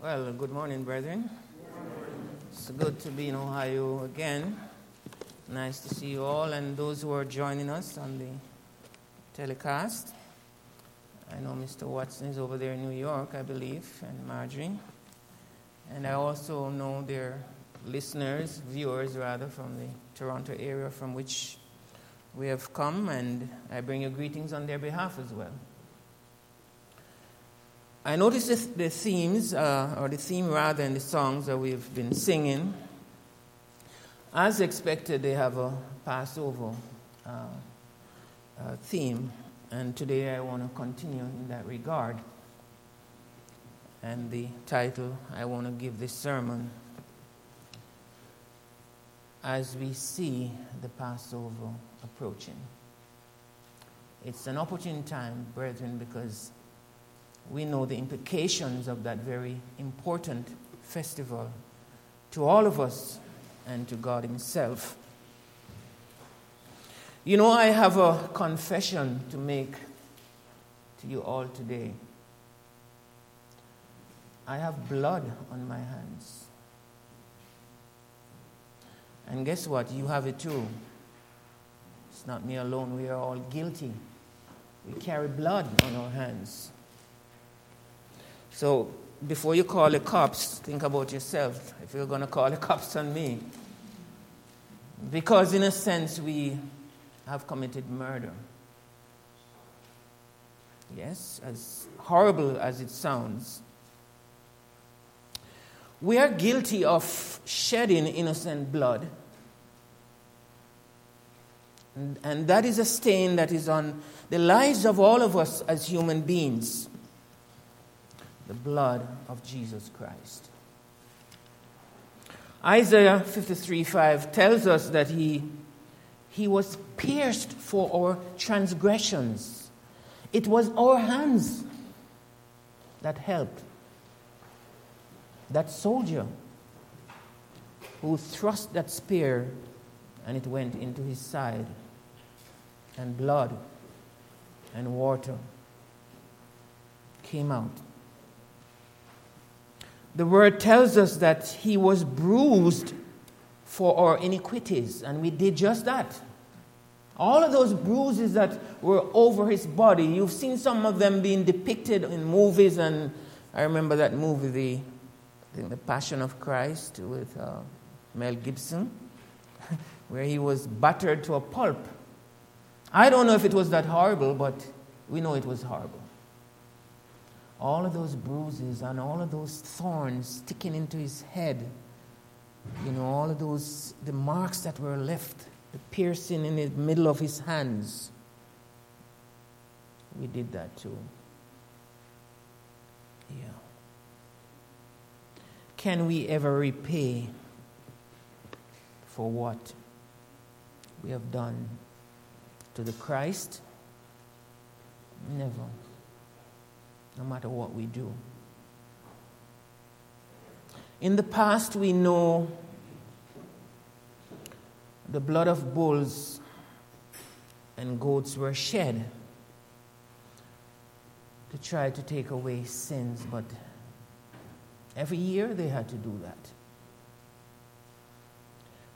Well, good morning, brethren. It's good to be in Ohio again. Nice to see you all and those who are joining us on the telecast. I know Mr. Watson is over there in New York, I believe, and Marjorie. And I also know their listeners, viewers rather, from the Toronto area from which we have come, and I bring you greetings on their behalf as well. I noticed the themes, uh, or the theme rather, in the songs that we've been singing. As expected, they have a Passover uh, uh, theme, and today I want to continue in that regard. And the title I want to give this sermon as we see the Passover approaching. It's an opportune time, brethren, because we know the implications of that very important festival to all of us and to God Himself. You know, I have a confession to make to you all today. I have blood on my hands. And guess what? You have it too. It's not me alone. We are all guilty. We carry blood on our hands. So before you call the cops, think about yourself if you're going to call the cops on me. Because, in a sense, we have committed murder. Yes, as horrible as it sounds. We are guilty of shedding innocent blood. And, and that is a stain that is on the lives of all of us as human beings the blood of Jesus Christ. Isaiah 53 5 tells us that he, he was pierced for our transgressions. It was our hands that helped. That soldier who thrust that spear and it went into his side, and blood and water came out the word tells us that he was bruised for our iniquities, and we did just that. All of those bruises that were over his body, you've seen some of them being depicted in movies, and I remember that movie, the, I think the Passion of Christ, with uh, Mel Gibson, where he was battered to a pulp. I don't know if it was that horrible, but we know it was horrible all of those bruises and all of those thorns sticking into his head, you know, all of those, the marks that were left, the piercing in the middle of his hands. We did that too. Yeah. Can we ever repay for what we have done to the Christ? Never no matter what we do. In the past, we know the blood of bulls and goats were shed to try to take away sins, but every year they had to do that.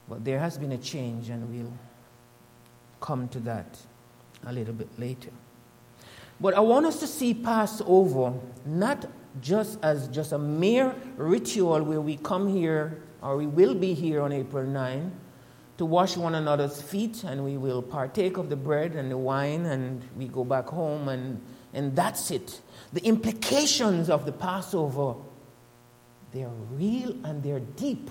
But there has been a change, and we'll come to that a little bit later. But I want us to see Passover not just as just a mere ritual where we come here or we will be here on April 9 to wash one another's feet and we will partake of the bread and the wine and we go back home and, and that's it. The implications of the Passover, they're real and they're deep.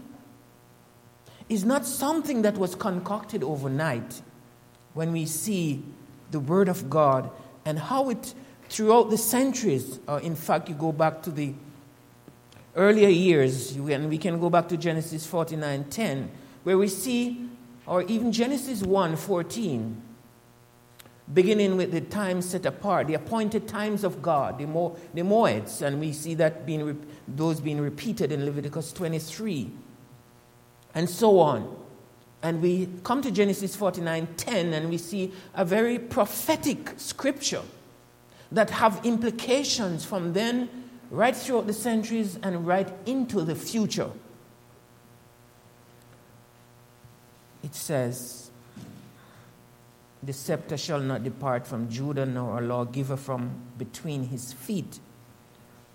It's not something that was concocted overnight when we see the Word of God and how it, throughout the centuries, uh, in fact, you go back to the earlier years, and we can go back to Genesis 49 10, where we see, or even Genesis 1 14, beginning with the times set apart, the appointed times of God, the, Mo- the Moeds, and we see that being those being repeated in Leviticus 23, and so on. And we come to Genesis 49:10 and we see a very prophetic scripture that have implications from then right throughout the centuries and right into the future. It says, The scepter shall not depart from Judah, nor a lawgiver from between his feet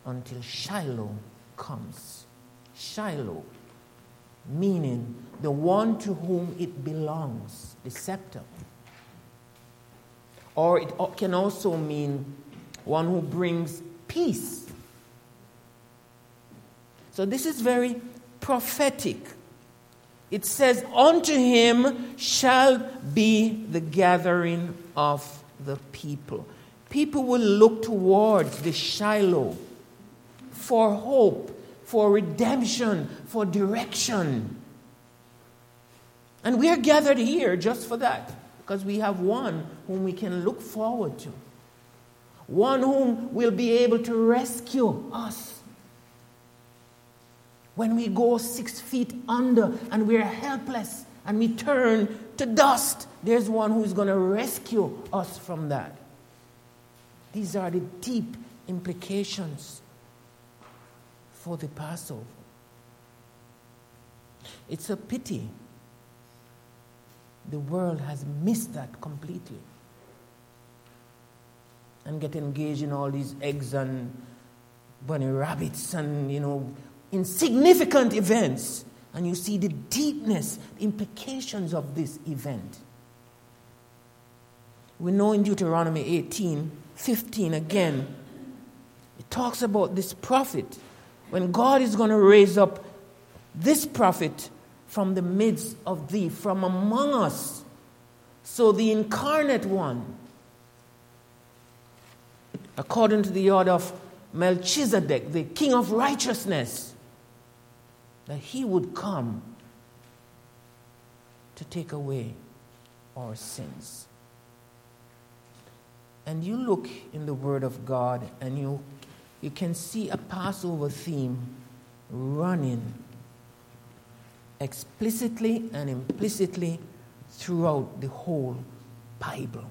until Shiloh comes. Shiloh, meaning the one to whom it belongs, the scepter. Or it can also mean one who brings peace. So this is very prophetic. It says, Unto him shall be the gathering of the people. People will look towards the Shiloh for hope, for redemption, for direction. And we are gathered here just for that, because we have one whom we can look forward to, one whom will be able to rescue us. When we go six feet under and we're helpless and we turn to dust, there's one who's going to rescue us from that. These are the deep implications for the Passover. It's a pity the world has missed that completely and get engaged in all these eggs and bunny rabbits and, you know, insignificant events. And you see the deepness, the implications of this event. We know in Deuteronomy 18 15 again, it talks about this prophet when God is going to raise up this prophet from the midst of thee, from among us. So the incarnate one, according to the order of Melchizedek, the king of righteousness, that he would come to take away our sins. And you look in the Word of God and you you can see a Passover theme running explicitly and implicitly throughout the whole Bible.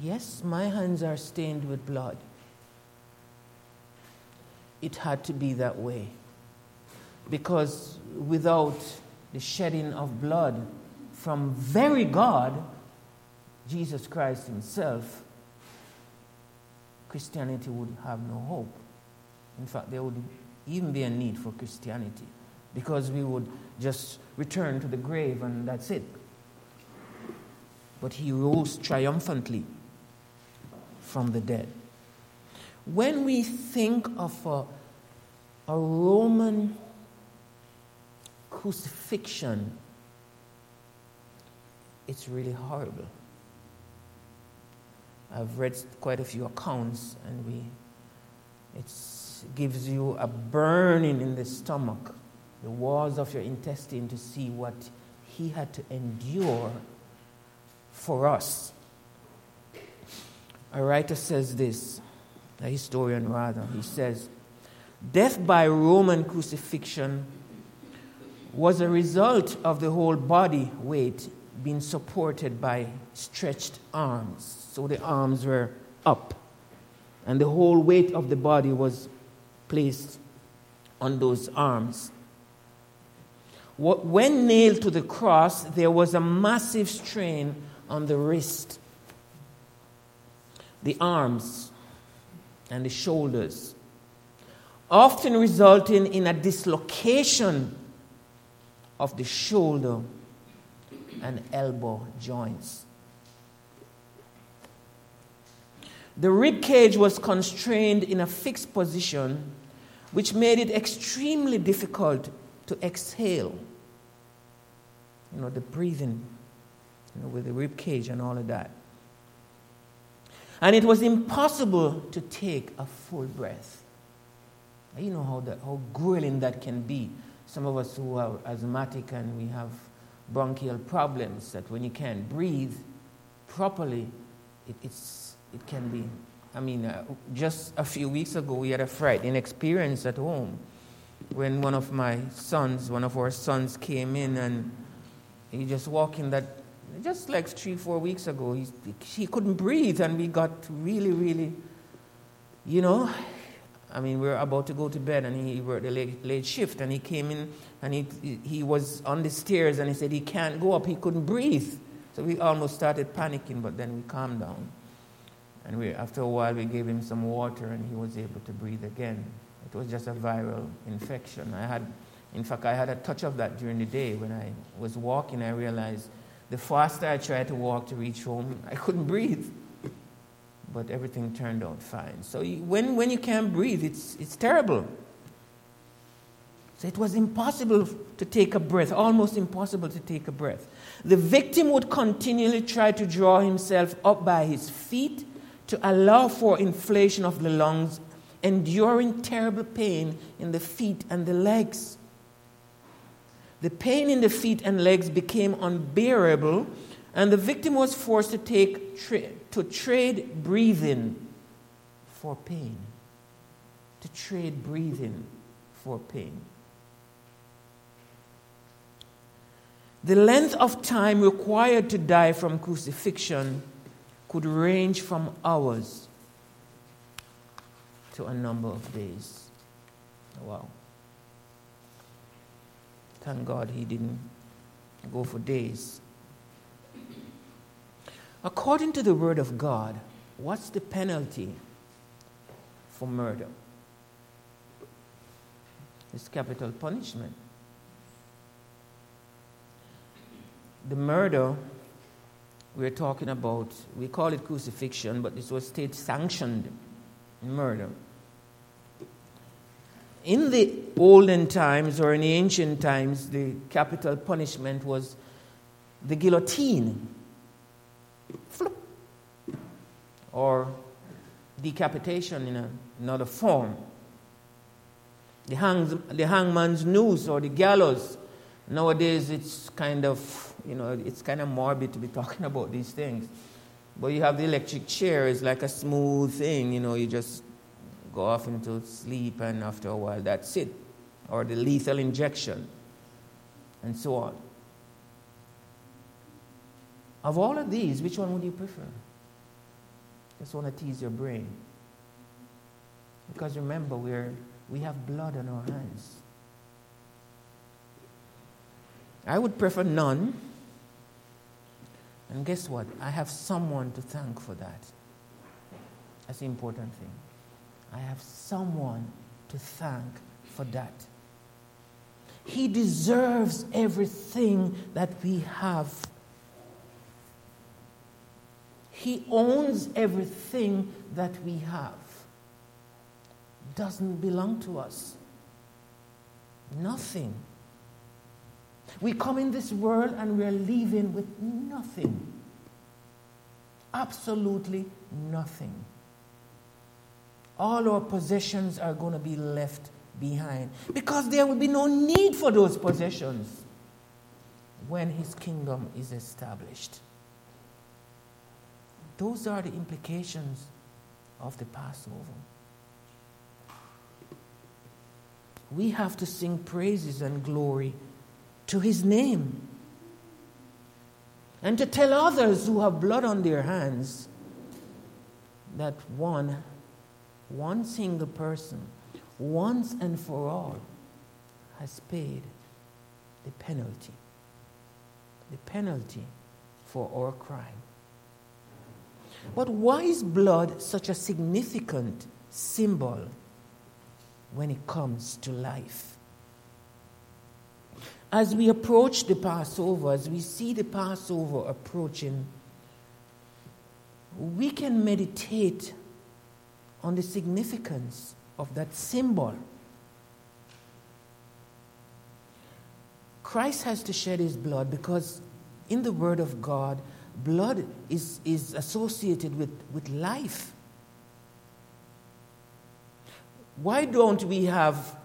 Yes, my hands are stained with blood. It had to be that way. Because without the shedding of blood from very God, Jesus Christ Himself, Christianity would have no hope. In fact, there would even be a need for Christianity because we would just return to the grave and that's it. But he rose triumphantly from the dead. When we think of a, a Roman crucifixion, it's really horrible. I've read quite a few accounts, and we, it gives you a burning in the stomach, the walls of your intestine, to see what he had to endure for us. A writer says this, a historian rather. He says, Death by Roman crucifixion was a result of the whole body weight being supported by stretched arms so the arms were up. And the whole weight of the body was placed on those arms. When nailed to the cross, there was a massive strain on the wrist, the arms, and the shoulders, often resulting in a dislocation of the shoulder and elbow joints. The rib cage was constrained in a fixed position, which made it extremely difficult to exhale. You know, the breathing, you know, with the rib cage and all of that. And it was impossible to take a full breath. You know how, that, how grueling that can be. Some of us who are asthmatic and we have bronchial problems, that when you can't breathe properly, it, it's it can be. I mean, uh, just a few weeks ago, we had a frightening experience at home when one of my sons, one of our sons, came in and he just walked in that just like three, four weeks ago, he, he couldn't breathe, and we got really, really, you know, I mean, we were about to go to bed, and he worked a late, late shift, and he came in, and he, he was on the stairs, and he said he can't go up, he couldn't breathe. So we almost started panicking, but then we calmed down. And we, after a while, we gave him some water, and he was able to breathe again. It was just a viral infection. I had, in fact, I had a touch of that during the day. When I was walking, I realized the faster I tried to walk to reach home, I couldn't breathe. But everything turned out fine. So when, when you can't breathe, it's, it's terrible. So it was impossible to take a breath, almost impossible to take a breath. The victim would continually try to draw himself up by his feet to allow for inflation of the lungs, enduring terrible pain in the feet and the legs. The pain in the feet and legs became unbearable, and the victim was forced to, take, tra- to trade breathing for pain. To trade breathing for pain. The length of time required to die from crucifixion could range from hours to a number of days. Wow. Thank God he didn't go for days. According to the Word of God, what's the penalty for murder? It's capital punishment. The murder we're talking about, we call it crucifixion, but this was state sanctioned murder in the olden times or in the ancient times, the capital punishment was the guillotine or decapitation in a, another form. The, hangs, the hangman's noose or the gallows. Nowadays, it's kind of, you know, it's kind of morbid to be talking about these things. But you have the electric chair, it's like a smooth thing, you know, you just go off into sleep, and after a while, that's it. Or the lethal injection, and so on. Of all of these, which one would you prefer? Just want to tease your brain. Because remember, we're, we have blood on our hands. I would prefer none. And guess what? I have someone to thank for that. That's the important thing. I have someone to thank for that. He deserves everything that we have. He owns everything that we have. Doesn't belong to us. Nothing. We come in this world and we're leaving with nothing. Absolutely nothing all our possessions are going to be left behind because there will be no need for those possessions when his kingdom is established. Those are the implications of the Passover. We have to sing praises and glory to his name. And to tell others who have blood on their hands that one one single person, once and for all, has paid the penalty. The penalty for our crime. But why is blood such a significant symbol when it comes to life? As we approach the Passover, as we see the Passover approaching, we can meditate on the significance of that symbol. Christ has to shed his blood because in the Word of God, blood is, is associated with, with life. Why don't we have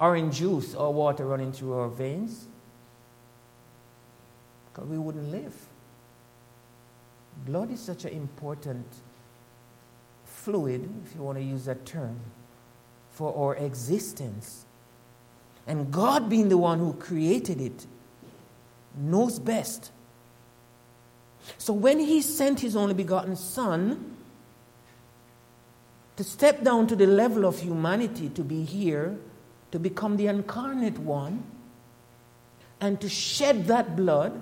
orange juice or water running through our veins? Because we wouldn't live. Blood is such an important fluid, if you want to use that term, for our existence. And God, being the one who created it, knows best So when he sent his only begotten Son to step down to the level of humanity, to be here, to become the incarnate one, and to shed that blood,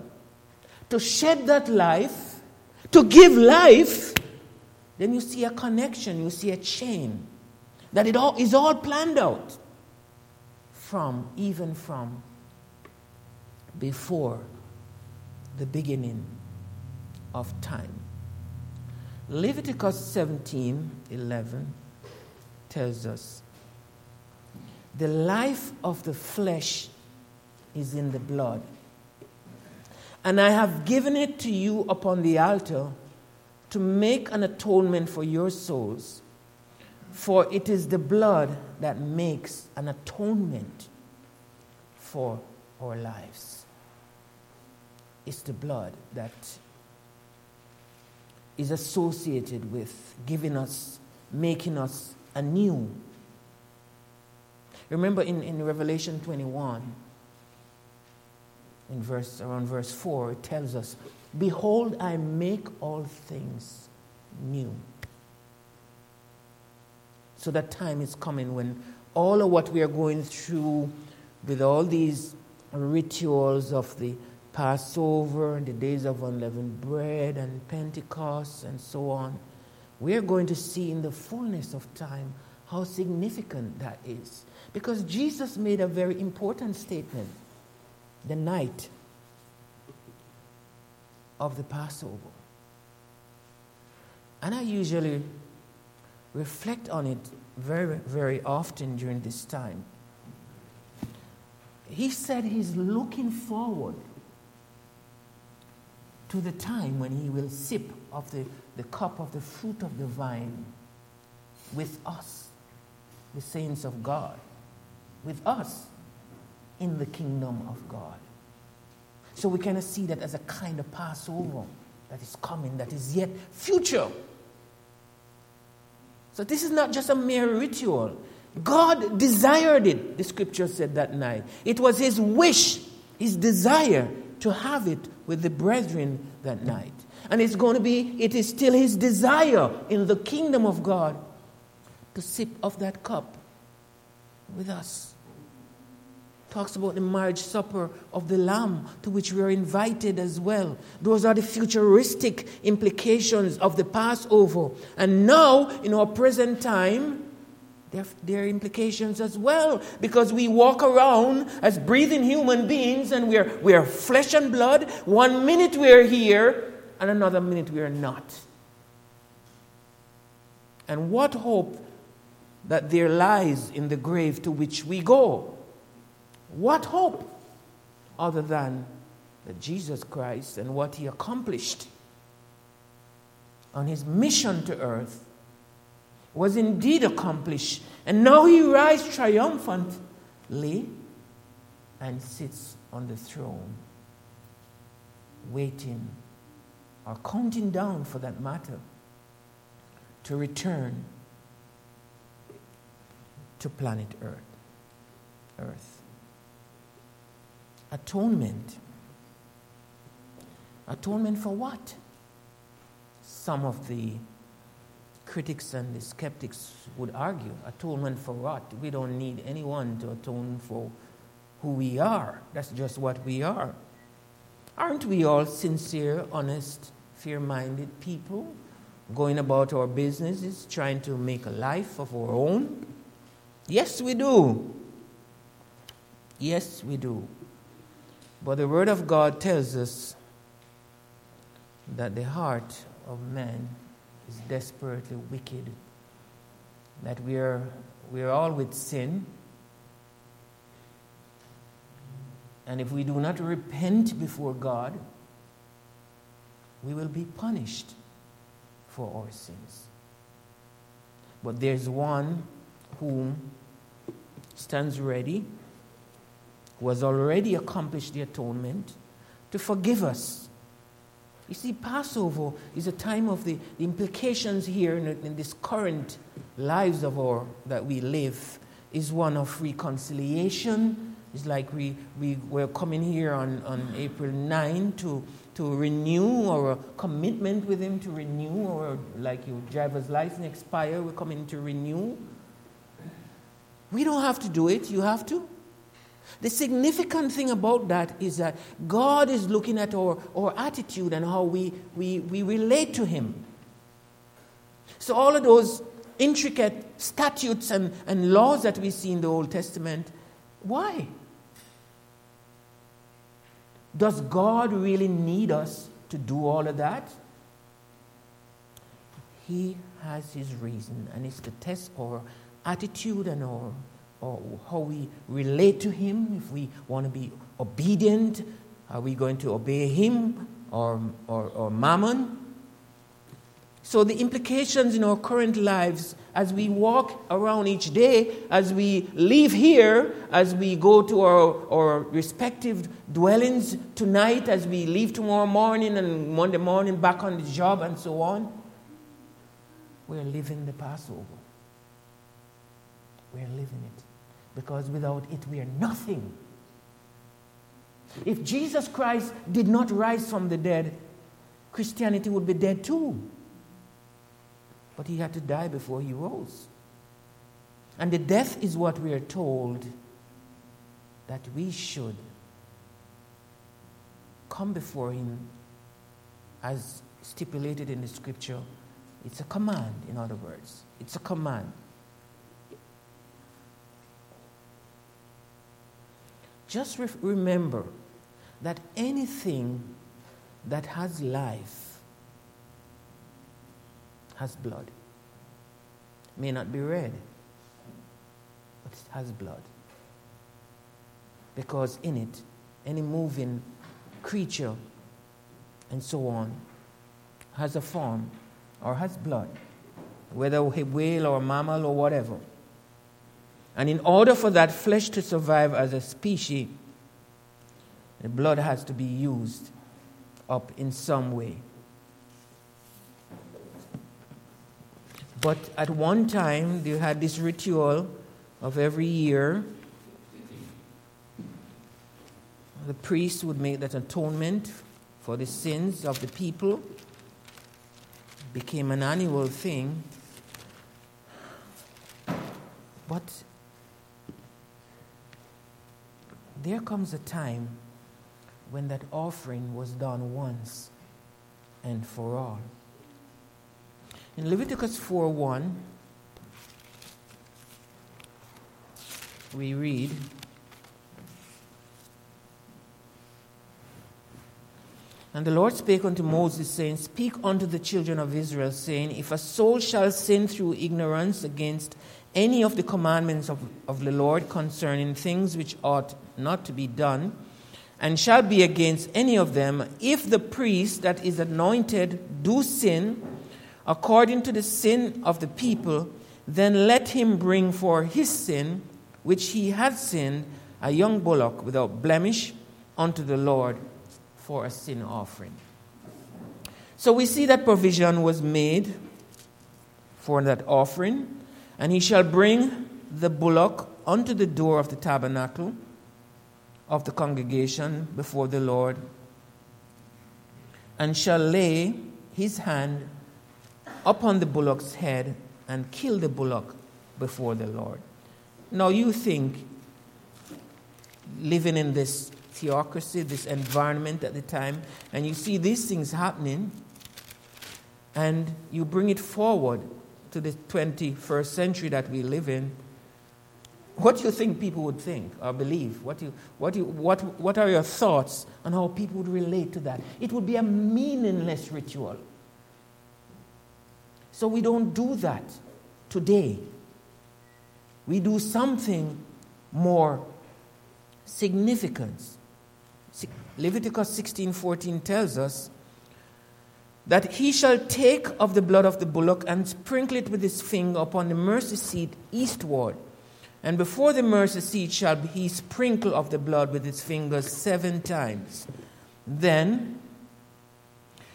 to shed that life, to give life, then you see a connection, you see a chain. That it all is all planned out from, even from before the beginning of time. Leviticus 17 11 tells us the life of the flesh is in the blood. And I have given it to you upon the altar to make an atonement for your souls. For it is the blood that makes an atonement for our lives. It's the blood that is associated with giving us, making us anew. Remember in, in Revelation 21, in verse around verse 4, it tells us, Behold, I make all things new. So that time is coming when all of what we are going through with all these rituals of the Passover and the days of unleavened bread and Pentecost and so on, we are going to see in the fullness of time how significant that is. Because Jesus made a very important statement the night of the Passover. And I usually reflect on it very, very often during this time. He said he's looking forward to the time when he will sip of the, the cup of the fruit of the vine with us, the saints of God, with us in the kingdom of God. So we kind of see that as a kind of Passover that is coming, that is yet future. So this is not just a mere ritual. God desired it, the scripture said that night. It was his wish, his desire to have it with the brethren that night. And it's going to be, it is still his desire in the kingdom of God to sip of that cup with us. Talks about the marriage supper of the Lamb to which we are invited as well. Those are the futuristic implications of the Passover. And now, in our present time, there, are implications as well because we walk around as breathing human beings and we're, we're flesh and blood. One minute we're here, and another minute we're not. And what hope that there lies in the grave to which we go? What hope other than that Jesus Christ and what he accomplished on his mission to earth was indeed accomplished. And now he rises triumphantly and sits on the throne, waiting or counting down for that matter to return to planet Earth. Earth. Atonement. Atonement for what? Some of the critics and the skeptics would argue atonement for what? We don't need anyone to atone for who we are. That's just what we are. Aren't we all sincere, honest, fair minded people going about our businesses, trying to make a life of our own? Yes, we do. Yes, we do. But the Word of God tells us that the heart of man is desperately wicked, that we are, we are all with sin. And if we do not repent before God, we will be punished for our sins. But there's one whom stands ready, who has already accomplished the atonement, to forgive us you see, Passover is a time of the, the implications here in, in, this current lives of our that we live is one of reconciliation. It's like we, we were coming here on, on April 9 to to renew a commitment with Him to renew, or like your driver's license expire, we're coming to renew. We don't have to do it, you have to. The significant thing about that is that God is looking at our, our attitude and how we, we, we relate to Him. So, all of those intricate statutes and, and laws that we see in the Old Testament, why? Does God really need us to do all of that? He has his reason, and it's to test our attitude and our, or how we relate to Him. If we want to be obedient, are we going to obey Him or, or, or Mammon? So, the implications in our current lives as we walk around each day, as we leave here, as we go to our, our respective dwellings tonight, as we leave tomorrow morning and Monday morning back on the job and so on, we're living the Passover. We're living it. Because without it, we are nothing. If Jesus Christ did not rise from the dead, Christianity would be dead too. But he had to die before he rose. And the death is what we are told that we should come before him as stipulated in the scripture. It's a command, in other words. It's a command. Just re- remember that anything that has life has blood. May not be red, but it has blood. Because in it, any moving creature and so on has a form or has blood, whether a whale or a mammal or whatever. And in order for that flesh to survive as a species, the blood has to be used up in some way. But at one time, they had this ritual of every year. The priest would make that atonement for the sins of the people. It became an annual thing. But there comes a time when that offering was done once and for all. In Leviticus 4 1, we read, And the Lord spake unto Moses, saying, Speak unto the children of Israel, saying, If a soul shall sin through ignorance against any of the commandments of, of the Lord concerning things which ought not to be done, and shall be against any of them, if the priest that is anointed do sin, according to the sin of the people, then let him bring for his sin, which he had sinned, a young bullock without blemish unto the Lord for a sin offering. So we see that provision was made for that offering, and he shall bring the bullock unto the door of the tabernacle of the congregation before the Lord, and shall lay his hand upon the bullock's head and kill the bullock before the Lord. Now, you think, living in this theocracy, this environment at the time, and you see these things happening, and you bring it forward to the 21st century that we live in, what do you think people would think or believe? What, you, what, you, what, what are your thoughts on how people would relate to that? It would be a meaningless ritual. So we don't do that today. We do something more significant. Leviticus 16:14 tells us that he shall take of the blood of the bullock and sprinkle it with his finger upon the mercy seat eastward. And before the mercy seat shall he sprinkle of the blood with his fingers seven times. Then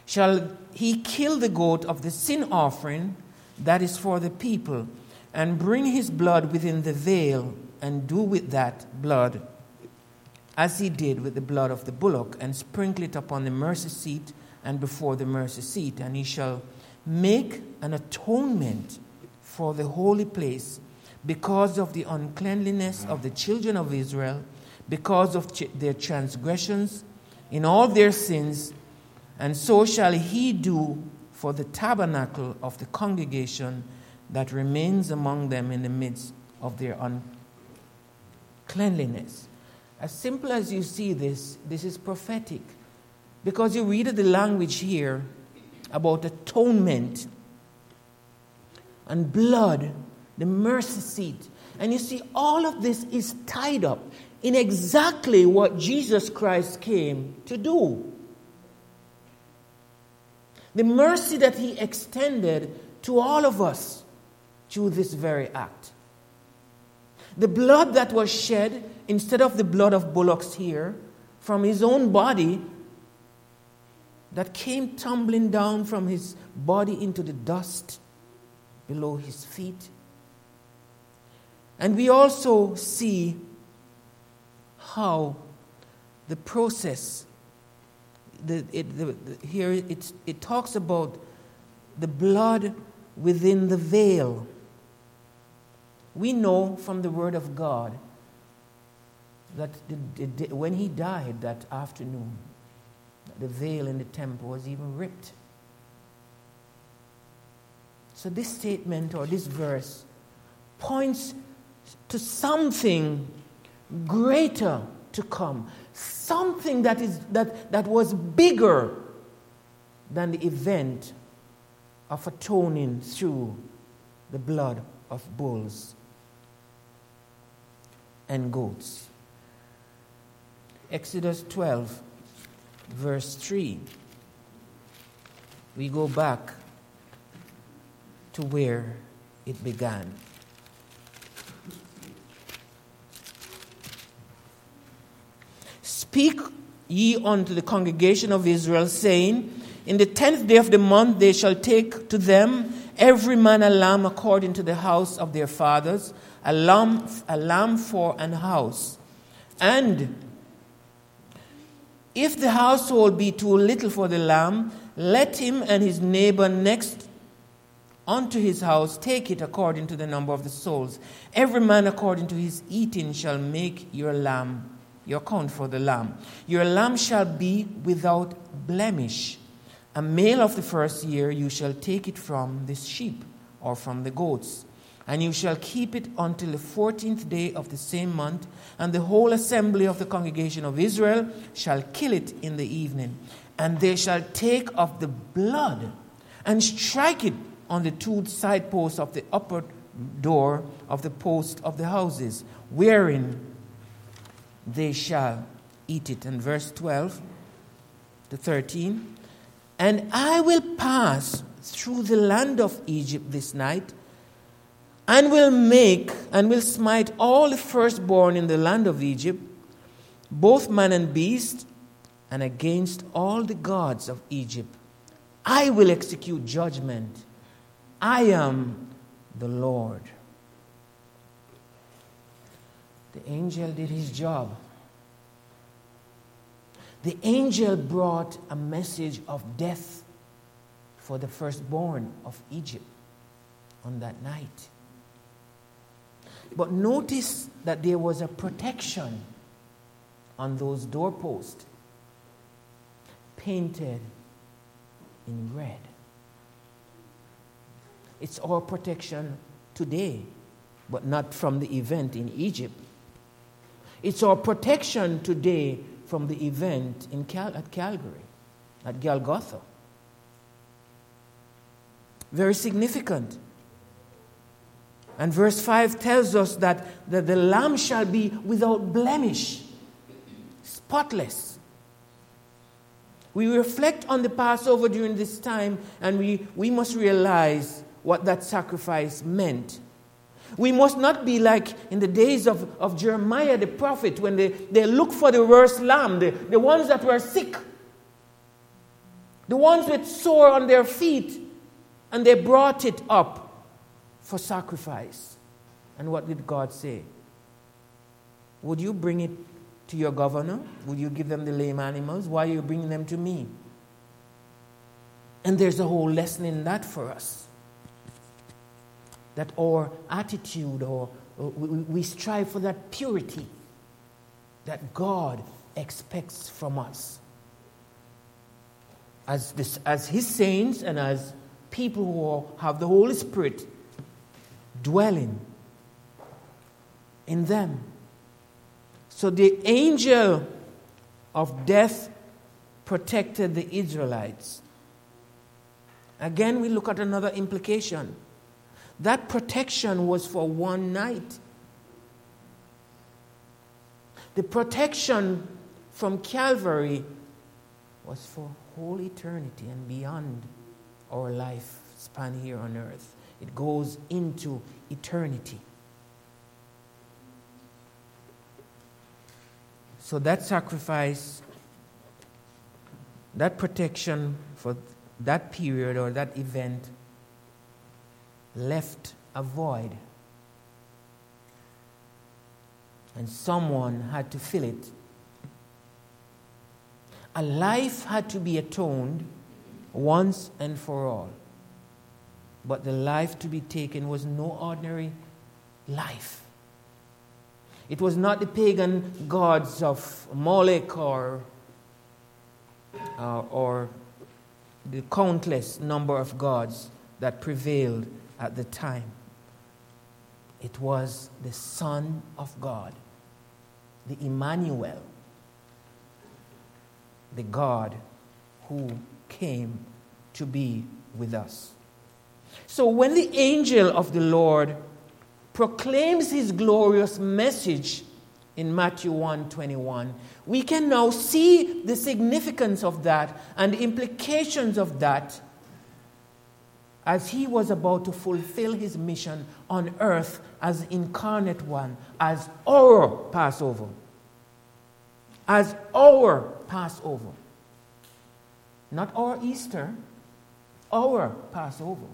shall he kill the goat of the sin offering that is for the people, and bring his blood within the veil, and do with that blood as he did with the blood of the bullock, and sprinkle it upon the mercy seat and before the mercy seat. And he shall make an atonement for the holy place because of the uncleanliness of the children of Israel, because of ch- their transgressions in all their sins, and so shall he do for the tabernacle of the congregation that remains among them in the midst of their uncleanliness. As simple as you see this, this is prophetic. Because you read the language here about atonement and blood, the mercy seat. And you see, all of this is tied up in exactly what Jesus Christ came to do. The mercy that he extended to all of us through this very act. The blood that was shed, instead of the blood of bullocks here, from his own body, that came tumbling down from his body into the dust below his feet. And we also see how the process, the, it, the, the, here it, it talks about the blood within the veil. We know from the Word of God that when he died that afternoon, the veil in the temple was even ripped. So, this statement or this verse points to something greater to come, something that, is, that, that was bigger than the event of atoning through the blood of bulls and goats. Exodus 12, verse 3. We go back to where it began. Speak ye unto the congregation of Israel, saying, In the tenth day of the month they shall take to them every man a lamb according to the house of their fathers, a lamb, a lamb for an house. And if the household be too little for the lamb, let him and his neighbor next unto his house take it according to the number of the souls. Every man according to his eating shall make your lamb, your count for the lamb. Your lamb shall be without blemish. A male of the first year you shall take it from the sheep or from the goats and you shall keep it until the fourteenth day of the same month, and the whole assembly of the congregation of Israel shall kill it in the evening. And they shall take of the blood and strike it on the two side posts of the upper door of the post of the houses, wherein they shall eat it. And verse 12 to 13 And I will pass through the land of Egypt this night and will make and will smite all the firstborn in the land of Egypt, both man and beast, and against all the gods of Egypt. I will execute judgment. I am the Lord. The angel did his job. The angel brought a message of death for the firstborn of Egypt on that night. But notice that there was a protection on those doorposts painted in red. It's our protection today, but not from the event in Egypt. It's our protection today from the event in Cal- at Calvary, at Golgotha. Very significant. And verse 5 tells us that the, the lamb shall be without blemish, spotless. We reflect on the Passover during this time, and we, we must realize what that sacrifice meant. We must not be like in the days of, of Jeremiah the prophet when they, they looked for the worst lamb, the, the ones that were sick, the ones with sore on their feet, and they brought it up for sacrifice. And what did God say? Would you bring it to your governor? Would you give them the lame animals? Why are you bringing them to me? And there's a whole lesson in that for us. That our attitude, or, we strive for that purity that God expects from us. As, this, as His saints and as people who have the Holy Spirit dwelling in them. So the angel of death protected the Israelites. Again, we look at another implication. That protection was for one night. The protection from Calvary was for whole eternity and beyond our life span here on earth. It goes into eternity. So that sacrifice, that protection for that period or that event left a void. And someone had to fill it. A life had to be atoned once and for all. But the life to be taken was no ordinary life. It was not the pagan gods of Moloch or, uh, or the countless number of gods that prevailed at the time. It was the Son of God, the Emmanuel, the God who came to be with us. So when the angel of the Lord proclaims his glorious message in Matthew 1:21, we can now see the significance of that and the implications of that as he was about to fulfill his mission on earth as incarnate one, as our Passover. As our Passover. Not our Easter, our Passover.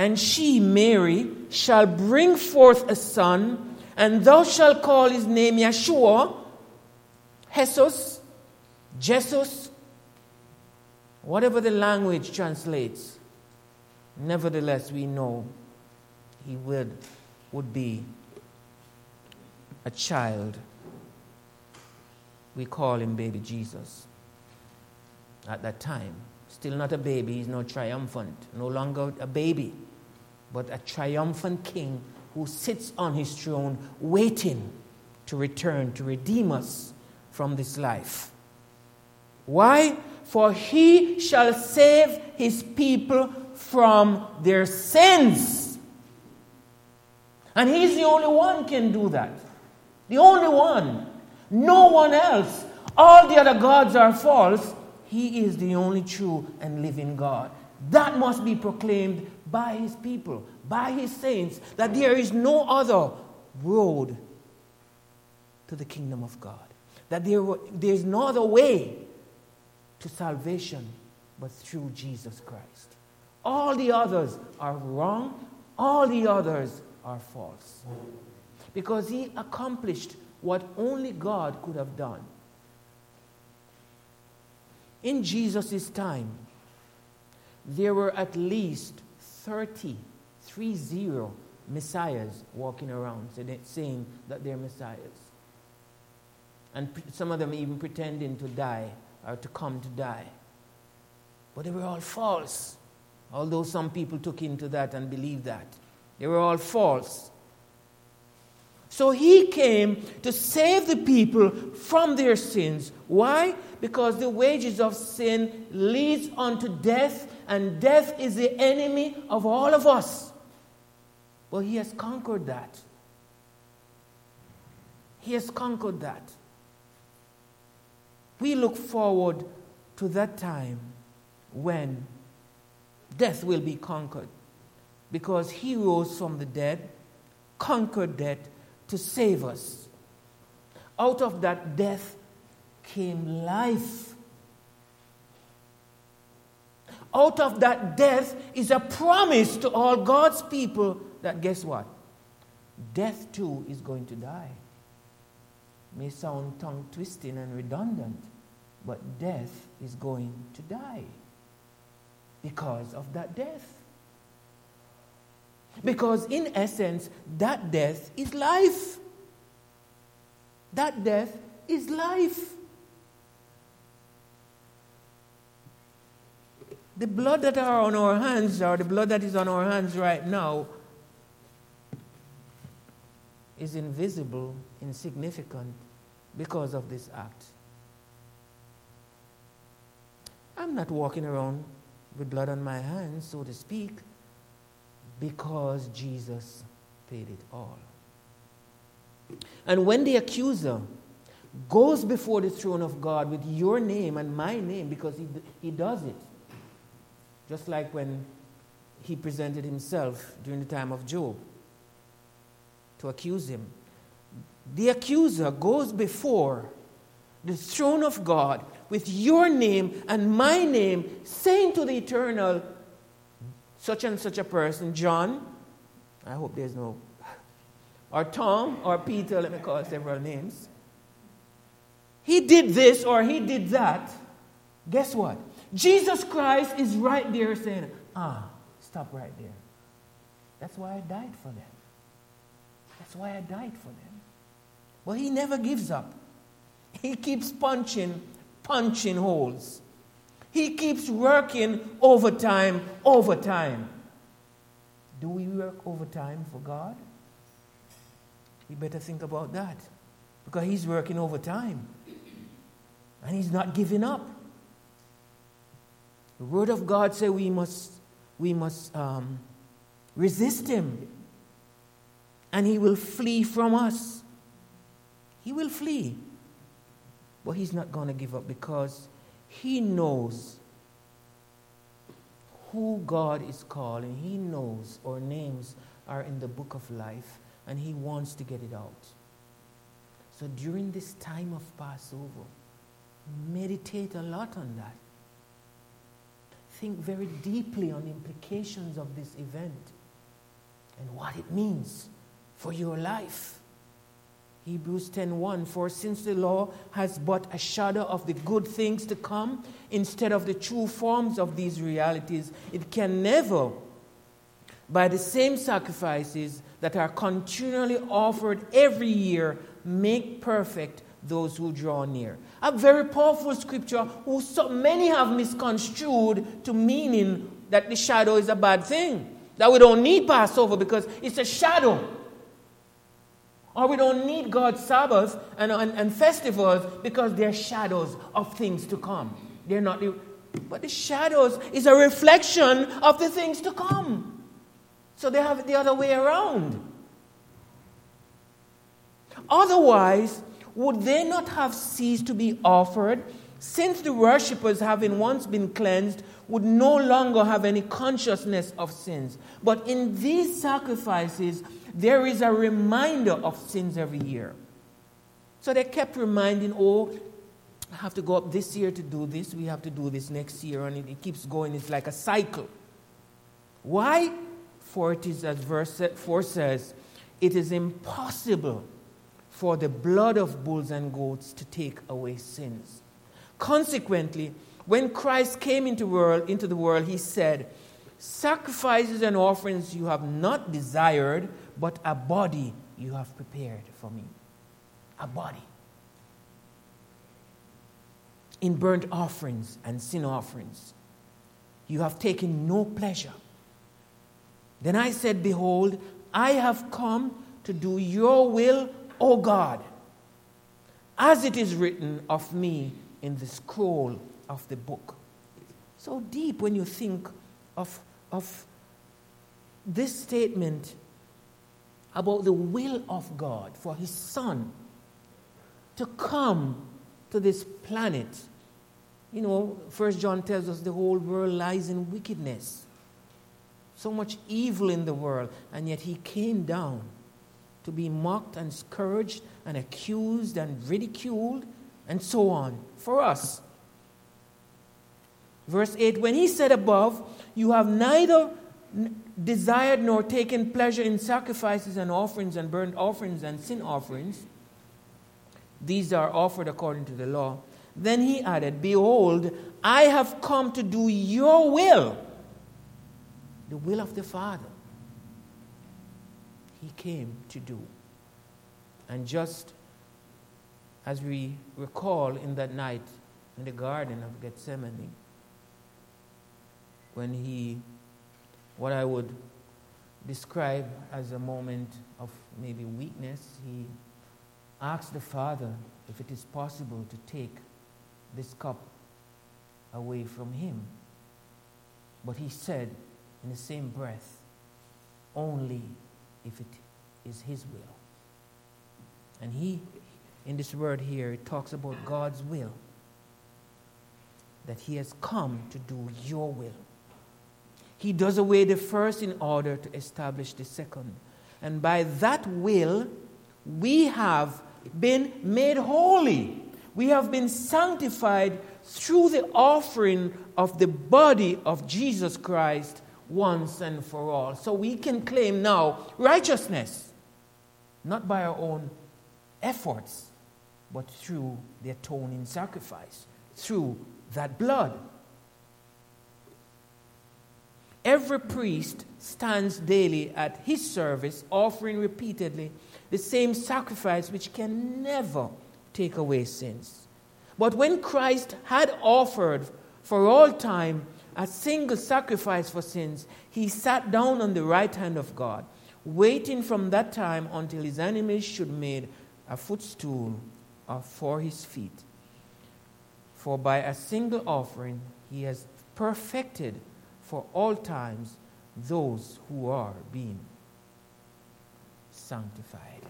And she, Mary, shall bring forth a son, and thou shalt call his name Yeshua, Jesus, Jesus, Whatever the language translates, nevertheless, we know he would, would be a child. We call him baby Jesus. At that time, still not a baby, he's no triumphant, no longer a baby, but a triumphant king who sits on his throne waiting to return to redeem us from this life. Why? For he shall save his people from their sins. And he's the only one can do that. The only one. No one else. All the other gods are false. He is the only true and living God. That must be proclaimed by his people, by his saints, that there is no other road to the kingdom of God. That there, there is no other way to salvation but through Jesus Christ. All the others are wrong, all the others are false. Because he accomplished what only God could have done. In Jesus' time, there were at least 30, 30 messiahs walking around saying that they're messiahs. And some of them even pretending to die or to come to die. But they were all false, although some people took into that and believed that. They were all false. So he came to save the people from their sins. Why? Because the wages of sin leads unto death, and death is the enemy of all of us. But he has conquered that. He has conquered that. We look forward to that time when death will be conquered because he rose from the dead, conquered death to save us. Out of that death came life. Out of that death is a promise to all God's people that guess what? death too is going to die. May sound tongue twisting and redundant, but death is going to die because of that death. Because, in essence, that death is life. That death is life. The blood that are on our hands, or the blood that is on our hands right now, is invisible, insignificant because of this act. I'm not walking around with blood on my hands, so to speak, because Jesus paid it all. And when the accuser goes before the throne of God with your name and my name, because he, he does it, just like when he presented himself during the time of Job to accuse him. The accuser goes before the throne of God with your name and my name, saying to the eternal, such and such a person, John, I hope there's no, or Tom, or Peter, let me call several names. He did this or he did that. Guess what? Jesus Christ is right there saying, ah, stop right there. That's why I died for them. That's why I died for them. Well, he never gives up. He keeps punching, punching holes. He keeps working overtime, overtime. Do we work overtime for God? We better think about that. Because he's working overtime. And he's not giving up. The Word of God says we must, we must um, resist Him, and He will flee from us. He will flee. But He's not going to give up because He knows who God is calling. He knows our names are in the book of life, and He wants to get it out. So during this time of Passover, meditate a lot on that think very deeply on the implications of this event and what it means for your life. Hebrews 10:1 For since the law has but a shadow of the good things to come instead of the true forms of these realities it can never by the same sacrifices that are continually offered every year make perfect those who draw near. A very powerful scripture who so many have misconstrued to meaning that the shadow is a bad thing. That we don't need Passover because it's a shadow. Or we don't need God's Sabbath and, and, and festivals because they're shadows of things to come. They're not the, but the shadows is a reflection of the things to come. So they have it the other way around. Otherwise, would they not have ceased to be offered, since the worshippers, having once been cleansed, would no longer have any consciousness of sins? But in these sacrifices, there is a reminder of sins every year. So they kept reminding, oh, I have to go up this year to do this, we have to do this next year, and it, it keeps going. It's like a cycle. Why? For it is, as verse 4 says, it is impossible for the blood of bulls and goats to take away sins. Consequently, when Christ came into, world, into the world, he said, Sacrifices and offerings you have not desired, but a body you have prepared for me. A body. In burnt offerings and sin offerings, you have taken no pleasure. Then I said, Behold, I have come to do your will, O God, as it is written of me in the scroll of the book. So deep when you think of, of this statement about the will of God for his son to come to this planet. You know, First John tells us the whole world lies in wickedness. So much evil in the world, and yet he came down to be mocked and scourged and accused and ridiculed and so on for us. Verse 8 When he said above, You have neither desired nor taken pleasure in sacrifices and offerings and burnt offerings and sin offerings. These are offered according to the law. Then he added, Behold, I have come to do your will, the will of the Father. He came to do. And just as we recall in that night in the Garden of Gethsemane, when he, what I would describe as a moment of maybe weakness, he asked the Father if it is possible to take this cup away from him. But he said in the same breath, only if it is his will. And he, in this word here, it talks about God's will. That he has come to do your will. He does away the first in order to establish the second. And by that will, we have been made holy. We have been sanctified through the offering of the body of Jesus Christ once and for all. So we can claim now righteousness, not by our own efforts, but through the atoning sacrifice, through that blood. Every priest stands daily at his service, offering repeatedly the same sacrifice which can never take away sins. But when Christ had offered for all time a single sacrifice for sins, he sat down on the right hand of God, waiting from that time until his enemies should made a footstool uh, for his feet. For by a single offering he has perfected for all times those who are being sanctified.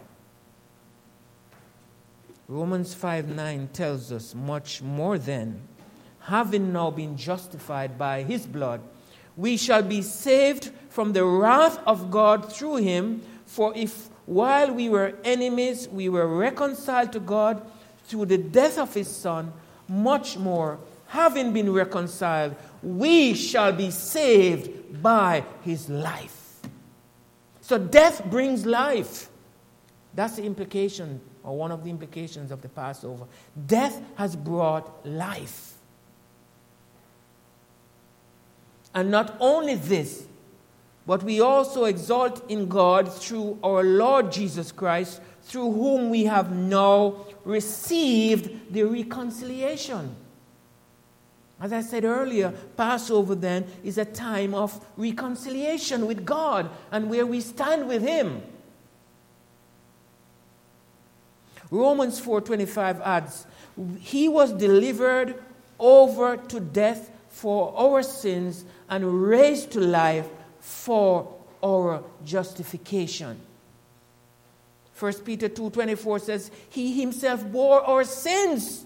Romans 5 9 tells us much more than having now been justified by his blood, we shall be saved from the wrath of God through him. For if while we were enemies, we were reconciled to God through the death of his Son, much more, having been reconciled, we shall be saved by his life. So death brings life. That's the implication, or one of the implications of the Passover. Death has brought life. And not only this, but we also exalt in God through our Lord Jesus Christ, through whom we have now received the reconciliation. As I said earlier, Passover then is a time of reconciliation with God and where we stand with Him. Romans 4:25 adds, "He was delivered over to death for our sins and raised to life for our justification. 1 Peter 2:24 says, "He himself bore our sins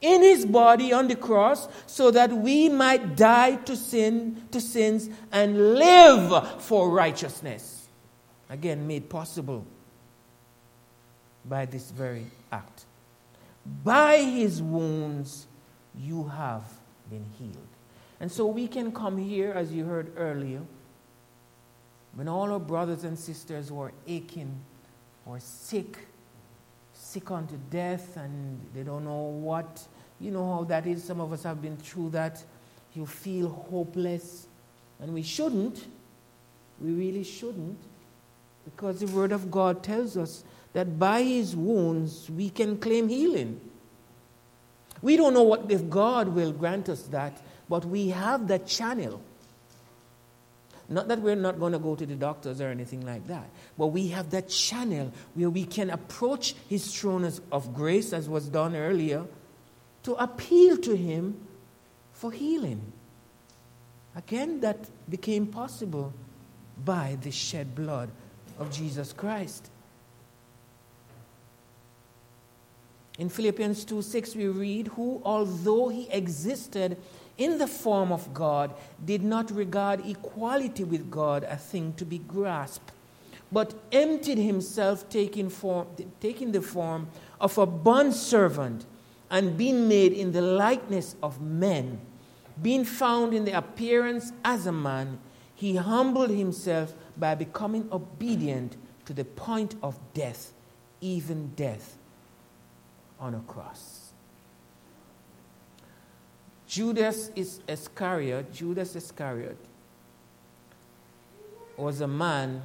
in his body on the cross so that we might die to sin to sins and live for righteousness." Again made possible by this very act. By his wounds you have been healed. And so we can come here, as you heard earlier, when all our brothers and sisters who are aching or sick, sick unto death, and they don't know what, you know how that is. Some of us have been through that. You feel hopeless, and we shouldn't. We really shouldn't, because the Word of God tells us that by His wounds we can claim healing. We don't know what if God will grant us that, but we have that channel. Not that we're not going to go to the doctors or anything like that, but we have that channel where we can approach His throne of grace, as was done earlier, to appeal to Him for healing. Again, that became possible by the shed blood of Jesus Christ. In Philippians 2 6, we read, Who, although he existed in the form of God, did not regard equality with God a thing to be grasped, but emptied himself, taking, form, taking the form of a bondservant and being made in the likeness of men. Being found in the appearance as a man, He humbled himself by becoming obedient to the point of death, even death on a cross. Judas is Iscariot, Judas Iscariot, was a man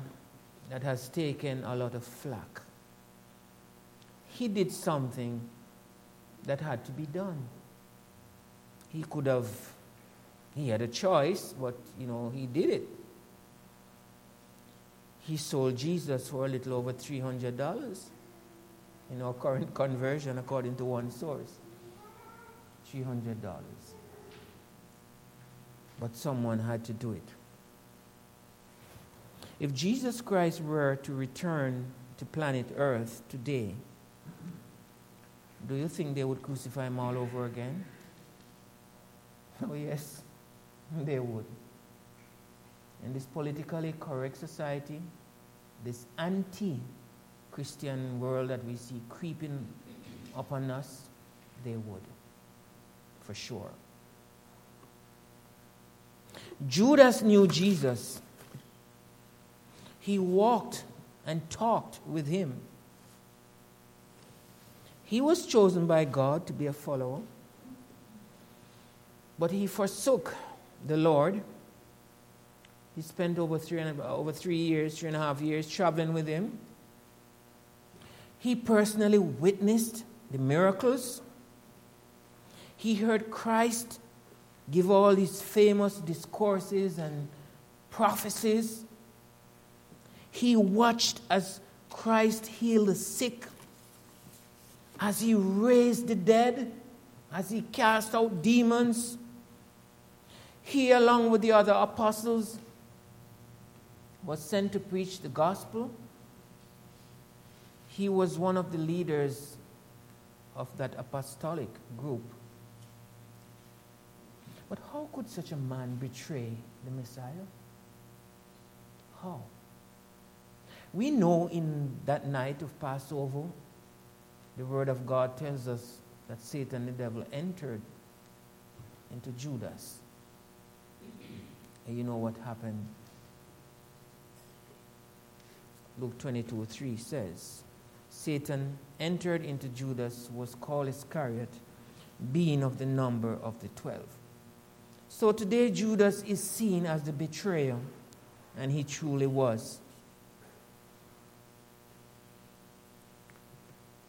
that has taken a lot of flack. He did something that had to be done. He could have, he had a choice, but you know, he did it. He sold Jesus for a little over $300 in our current conversion, according to one source. $300. But someone had to do it. If Jesus Christ were to return to planet Earth today, do you think they would crucify him all over again? Oh, yes, they would. In this politically correct society, this anti Christian world that we see creeping upon us, they would, for sure. Judas knew Jesus. He walked and talked with him. He was chosen by God to be a follower, but he forsook the Lord. He spent over three, and, over three years, three and a half years traveling with him. He personally witnessed the miracles. He heard Christ give all his famous discourses and prophecies. He watched as Christ healed the sick, as he raised the dead, as he cast out demons. He, along with the other apostles, was sent to preach the gospel. He was one of the leaders of that apostolic group. But how could such a man betray the Messiah? How? We know in that night of Passover, the Word of God tells us that Satan, the devil, entered into Judas. And you know what happened? Luke 22 3 says, Satan entered into Judas, was called Iscariot, being of the number of the twelve. So today, Judas is seen as the betrayer, and he truly was.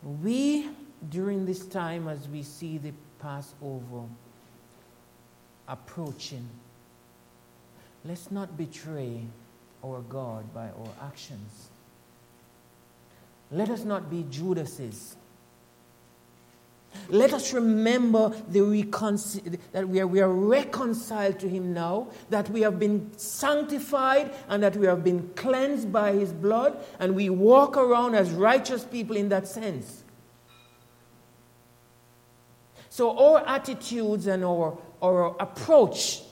We, during this time, as we see the Passover approaching, let's not betray our God by our actions. Let us not be Judases. Let us remember reconcil- that we are, we are reconciled to Him now, that we have been sanctified, and that we have been cleansed by His blood, and we walk around as righteous people in that sense. So, our attitudes and our, our approach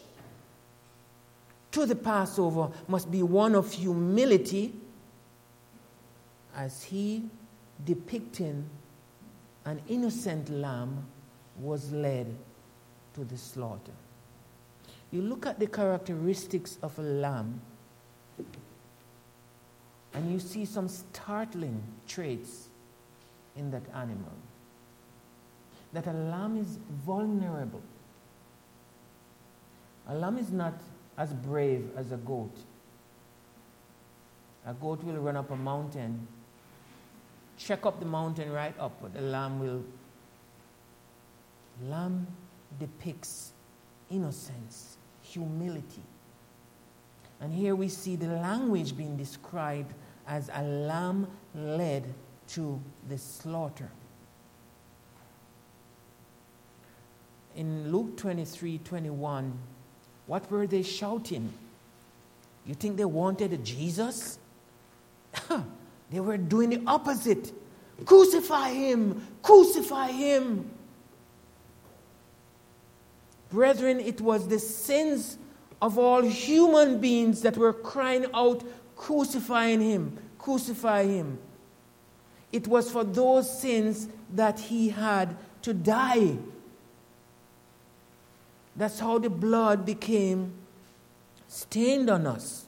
to the Passover must be one of humility as He depicting an innocent lamb was led to the slaughter. You look at the characteristics of a lamb, and you see some startling traits in that animal. That a lamb is vulnerable. A lamb is not as brave as a goat. A goat will run up a mountain check up the mountain right up, the lamb will. Lamb depicts innocence, humility. And here we see the language being described as a lamb led to the slaughter. In Luke 23 21, what were they shouting? You think they wanted Jesus? They were doing the opposite. Crucify him! Crucify him! Brethren, it was the sins of all human beings that were crying out, crucifying him, crucify him. It was for those sins that he had to die. That's how the blood became stained on us.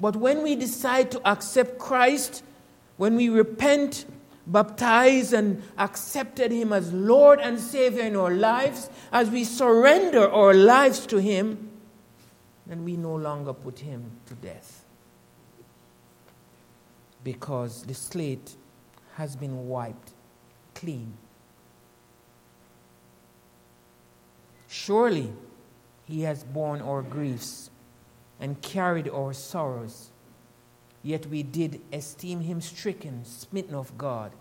But when we decide to accept Christ, when we repent, baptize, and accepted Him as Lord and Savior in our lives, as we surrender our lives to Him, then we no longer put Him to death. Because the slate has been wiped clean. Surely He has borne our griefs and carried our sorrows. Yet we did esteem him stricken, smitten of God,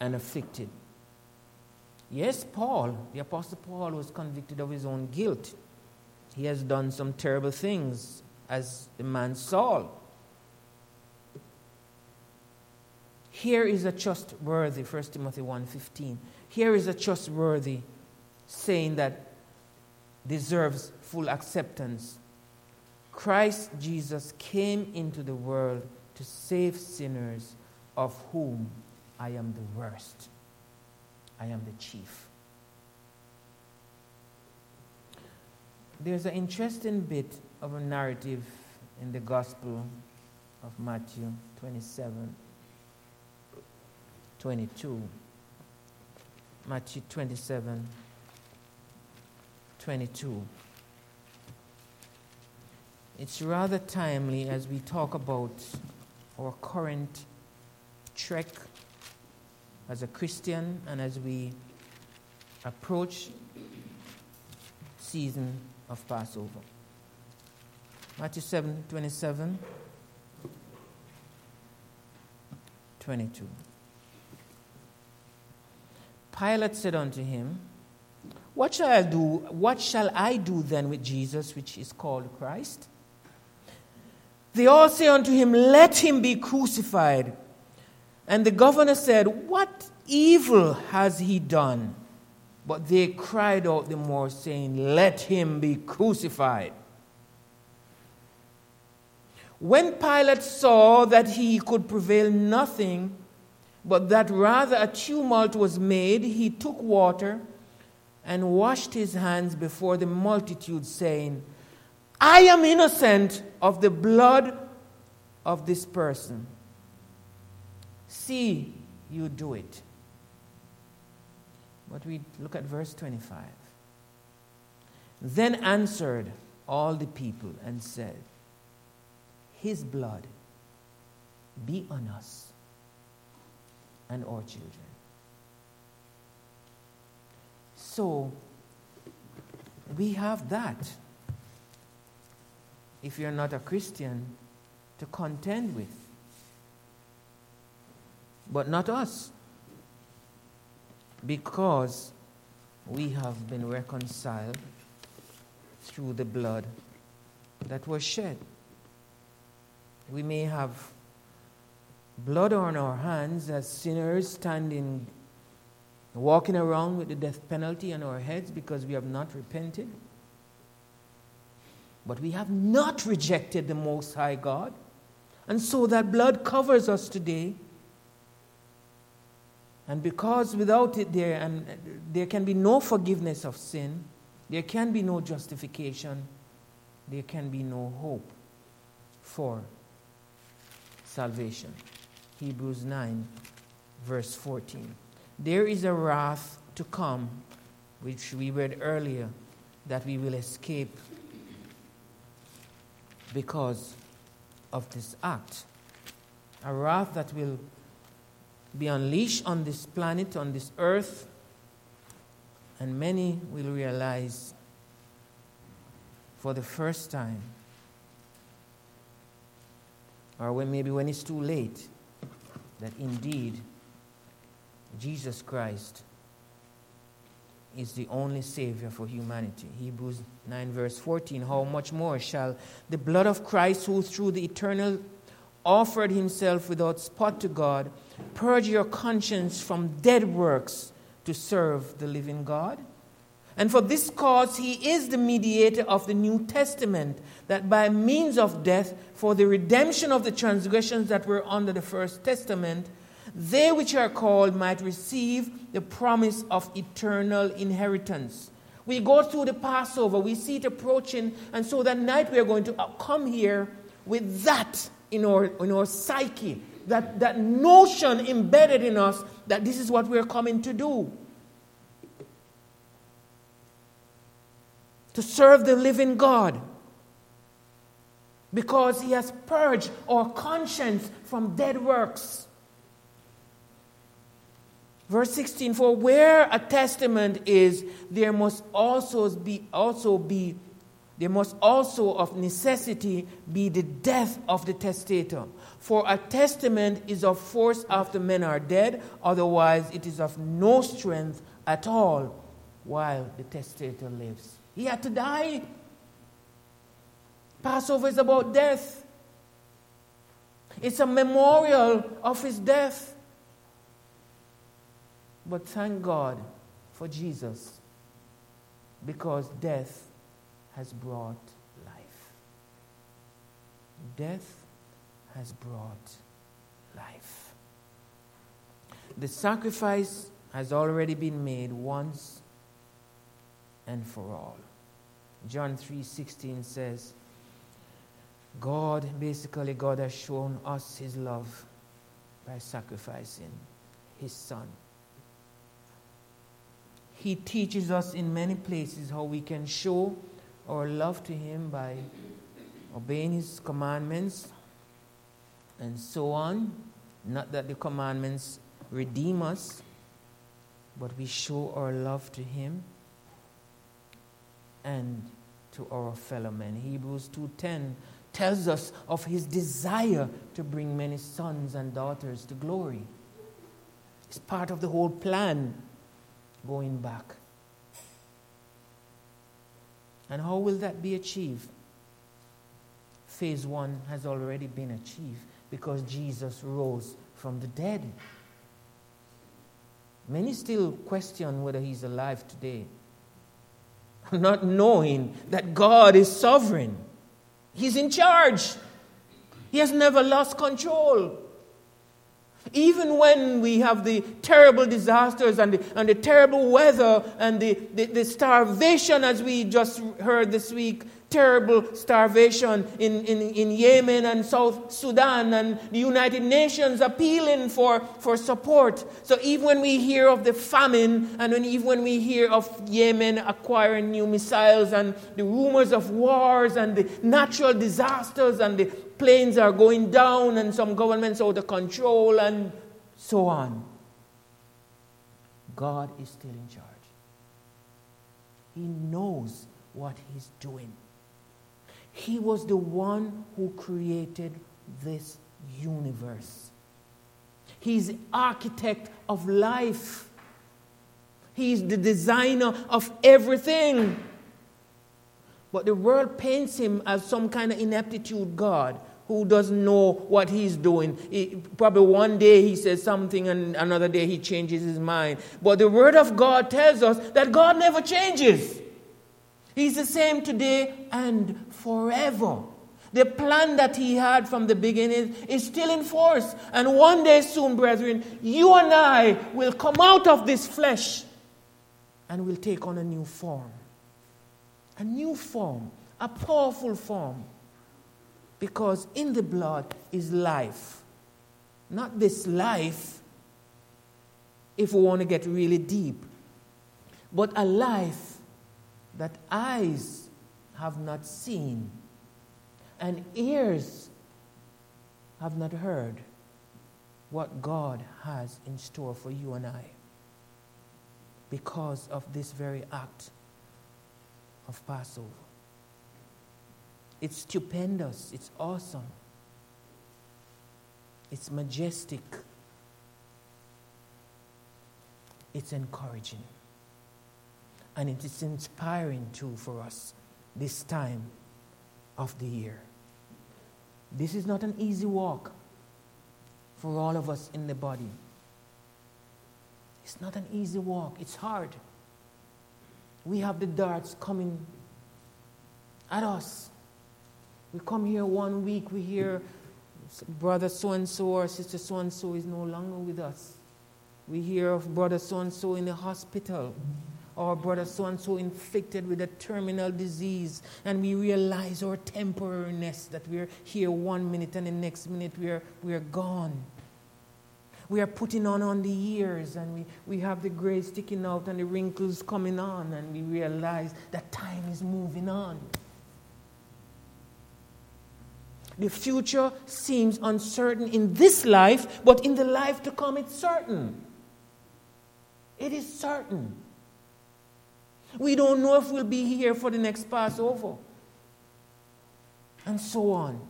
and afflicted. Yes, Paul, the Apostle Paul, was convicted of his own guilt. He has done some terrible things, as the man Saul. Here is a trustworthy, 1 Timothy 1.15. Here is a trustworthy saying that deserves full acceptance. Christ Jesus came into the world to save sinners, of whom I am the worst. I am the chief. There's an interesting bit of a narrative in the Gospel of Matthew 27 22. Matthew 27 22. It's rather timely as we talk about our current trek as a Christian and as we approach season of Passover. Matthew 7 27 22. Pilate said unto him, what shall I do? What shall I do then with Jesus, which is called Christ? They all say unto him, Let him be crucified. And the governor said, What evil has he done? But they cried out the more, saying, Let him be crucified. When Pilate saw that he could prevail nothing, but that rather a tumult was made, he took water and washed his hands before the multitude, saying, I am innocent of the blood of this person. See, you do it. But we look at verse 25. Then answered all the people and said, His blood be on us and our children. So, we have that, if you're not a Christian, to contend with. But not us. Because we have been reconciled through the blood that was shed. We may have blood on our hands as sinners standing walking around with the death penalty on our heads because we have not repented. But we have not rejected the Most High God. And so that blood covers us today. And because without it there and there can be no forgiveness of sin, there can be no justification, there can be no hope for salvation. Hebrews 9 verse 14. There is a wrath to come, which we read earlier, that we will escape because of this act. A wrath that will be unleashed on this planet, on this earth, and many will realize for the first time, or when maybe when it's too late, that indeed Jesus Christ is the only Savior for humanity. Hebrews 9, verse 14. How much more shall the blood of Christ, who through the eternal offered himself without spot to God, purge your conscience from dead works to serve the living God? And for this cause, he is the mediator of the New Testament, that by means of death, for the redemption of the transgressions that were under the First Testament, they which are called might receive the promise of eternal inheritance. We go through the Passover, we see it approaching, and so that night we are going to uh, come here with that in our, in our psyche, that, that notion embedded in us that this is what we're coming to do. To serve the living God. Because He has purged our conscience from dead works. Verse 16 For where a testament is, there must also be, also be there must also of necessity be the death of the testator. For a testament is of force after men are dead, otherwise, it is of no strength at all while the testator lives. He had to die. Passover is about death, it's a memorial of his death. But thank God for Jesus because death has brought life. Death has brought life. The sacrifice has already been made once and for all. John 3:16 says God basically God has shown us his love by sacrificing his son he teaches us in many places how we can show our love to Him by obeying His commandments and so on. Not that the commandments redeem us, but we show our love to Him and to our fellow men. Hebrews 2:10 tells us of his desire to bring many sons and daughters to glory. It's part of the whole plan going back. And how will that be achieved? Phase one has already been achieved because Jesus rose from the dead. Many still question whether he's alive today, not knowing that God is sovereign. He's in charge. He has never lost control. Even when we have the terrible disasters and the, and the terrible weather and the, the, the starvation, as we just heard this week, terrible starvation in, in, in Yemen and South Sudan, and the United Nations appealing for, for support. So, even when we hear of the famine, and when, even when we hear of Yemen acquiring new missiles, and the rumors of wars, and the natural disasters, and the planes are going down and some governments out of control and so on. God is still in charge. He knows what He's doing. He was the one who created this universe. He's the architect of life. He's the designer of everything. But the world paints him as some kind of ineptitude God who doesn't know what he's doing. He, probably one day he says something and another day he changes his mind. But the Word of God tells us that God never changes. He's the same today and forever. The plan that he had from the beginning is still in force. And one day soon, brethren, you and I will come out of this flesh and will take on a new form a new form, a powerful form. Because in the blood is life. Not this life, if we want to get really deep, but a life that eyes have not seen and ears have not heard what God has in store for you and I because of this very act of Passover. It's stupendous, it's awesome, it's majestic, it's encouraging, and it is inspiring too for us this time of the year. This is not an easy walk for all of us in the body. It's not an easy walk, it's hard we have the darts coming at us. We come here one week, we hear brother so and so or sister so and so is no longer with us. We hear of brother so and so in the hospital. Our brother so and so inflicted with a terminal disease, and we realize our temporariness that we're here one minute and the next minute we're, we're gone. We are putting on on the years and we, we have the gray sticking out and the wrinkles coming on, and we realize that time is moving on. The future seems uncertain in this life, but in the life to come, it's certain. It is certain. We don't know if we'll be here for the next Passover. And so on.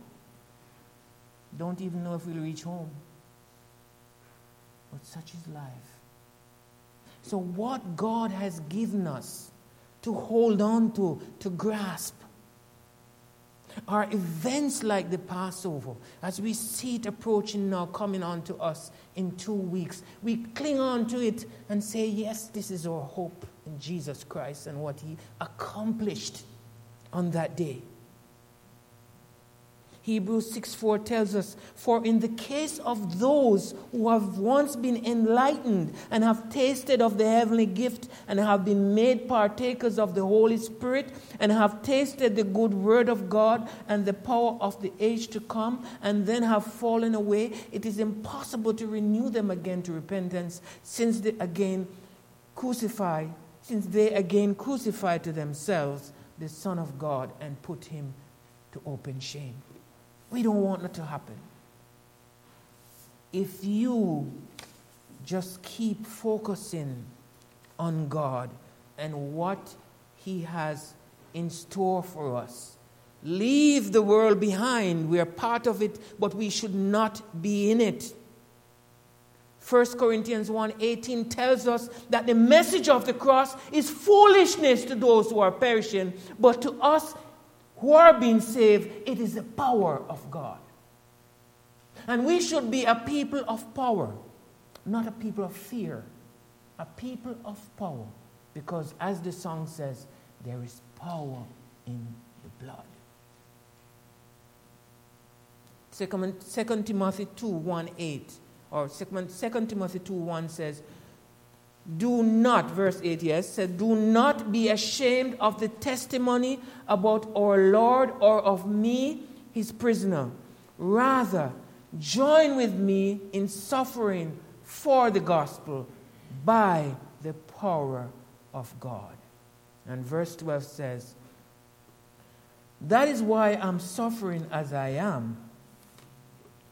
Don't even know if we'll reach home. But such is life. So, what God has given us to hold on to, to grasp, are events like the Passover, as we see it approaching now, coming on to us in two weeks. We cling on to it and say, Yes, this is our hope in Jesus Christ and what He accomplished on that day. Hebrews 6 4 tells us, For in the case of those who have once been enlightened and have tasted of the heavenly gift and have been made partakers of the Holy Spirit and have tasted the good word of God and the power of the age to come and then have fallen away, it is impossible to renew them again to repentance since they again crucify, since they again crucify to themselves the Son of God and put him to open shame. We don't want that to happen. If you just keep focusing on God and what He has in store for us, leave the world behind. We are part of it, but we should not be in it. 1 Corinthians 1:18 tells us that the message of the cross is foolishness to those who are perishing, but to us who are being saved, it is the power of God. And we should be a people of power, not a people of fear, a people of power. Because as the song says, there is power in the blood. 2 Timothy 2 1 8, or 2 Timothy 2 1 says, do not, verse 8, yes, said, Do not be ashamed of the testimony about our Lord or of me, his prisoner. Rather, join with me in suffering for the gospel by the power of God. And verse 12 says, That is why I'm suffering as I am.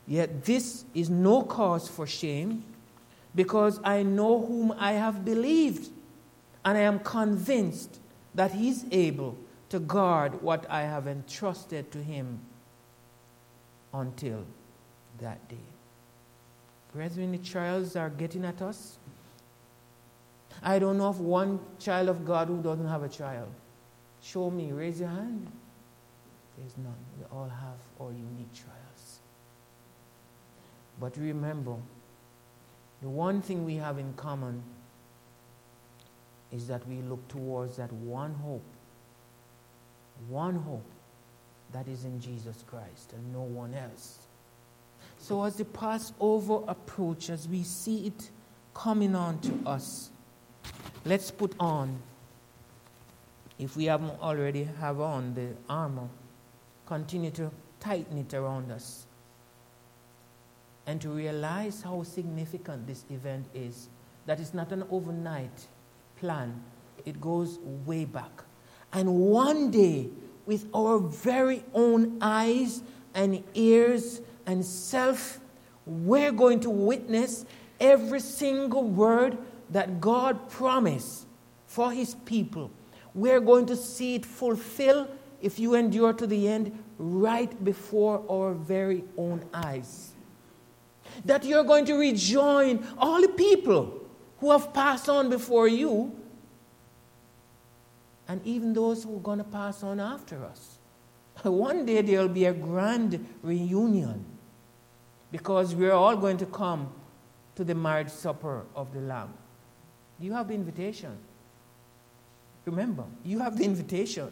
Yet this is no cause for shame because I know whom I have believed, and I am convinced that He is able to guard what I have entrusted to Him until that day. Brethren, the trials are getting at us. I don't know of one child of God who doesn't have a trial. Show me, raise your hand. There's none. We all have our unique trials. But remember, the one thing we have in common is that we look towards that one hope, one hope that is in Jesus Christ and no one else. So as the Passover approaches, we see it coming on to us. Let's put on, if we haven't already have on the armor, continue to tighten it around us and to realize how significant this event is. That it's not an overnight plan, it goes way back. And one day, with our very own eyes and ears and self, we're going to witness every single word that God promised for His people. We're going to see it fulfill if you endure to the end right before our very own eyes that you're going to rejoin all the people who have passed on before you and even those who are going to pass on after us. One day there will be a grand reunion because we're all going to come to the marriage supper of the Lamb. You have the invitation. Remember, you have the invitation.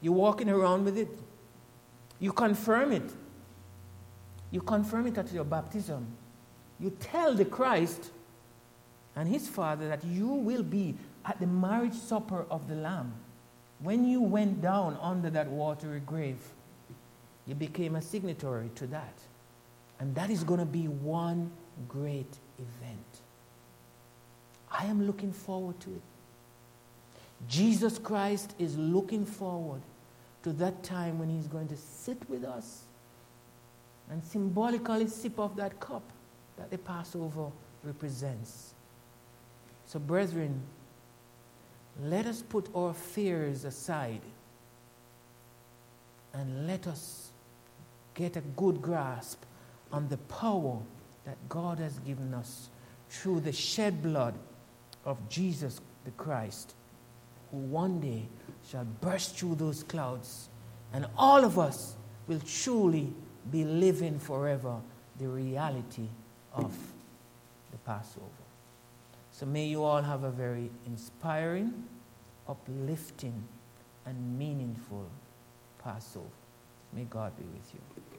You're walking around with it. You confirm it you confirm it at your baptism. You tell the Christ and his Father that you will be at the marriage supper of the Lamb, when you went down under that watery grave, you became a signatory to that. And that is going to be one great event. I am looking forward to it. Jesus Christ is looking forward to that time when he's going to sit with us and symbolically sip of that cup that the Passover represents. So, brethren, let us put our fears aside and let us get a good grasp on the power that God has given us through the shed blood of Jesus the Christ, who one day shall burst through those clouds, and all of us will truly be living forever the reality of the Passover. So may you all have a very inspiring, uplifting, and meaningful Passover. May God be with you.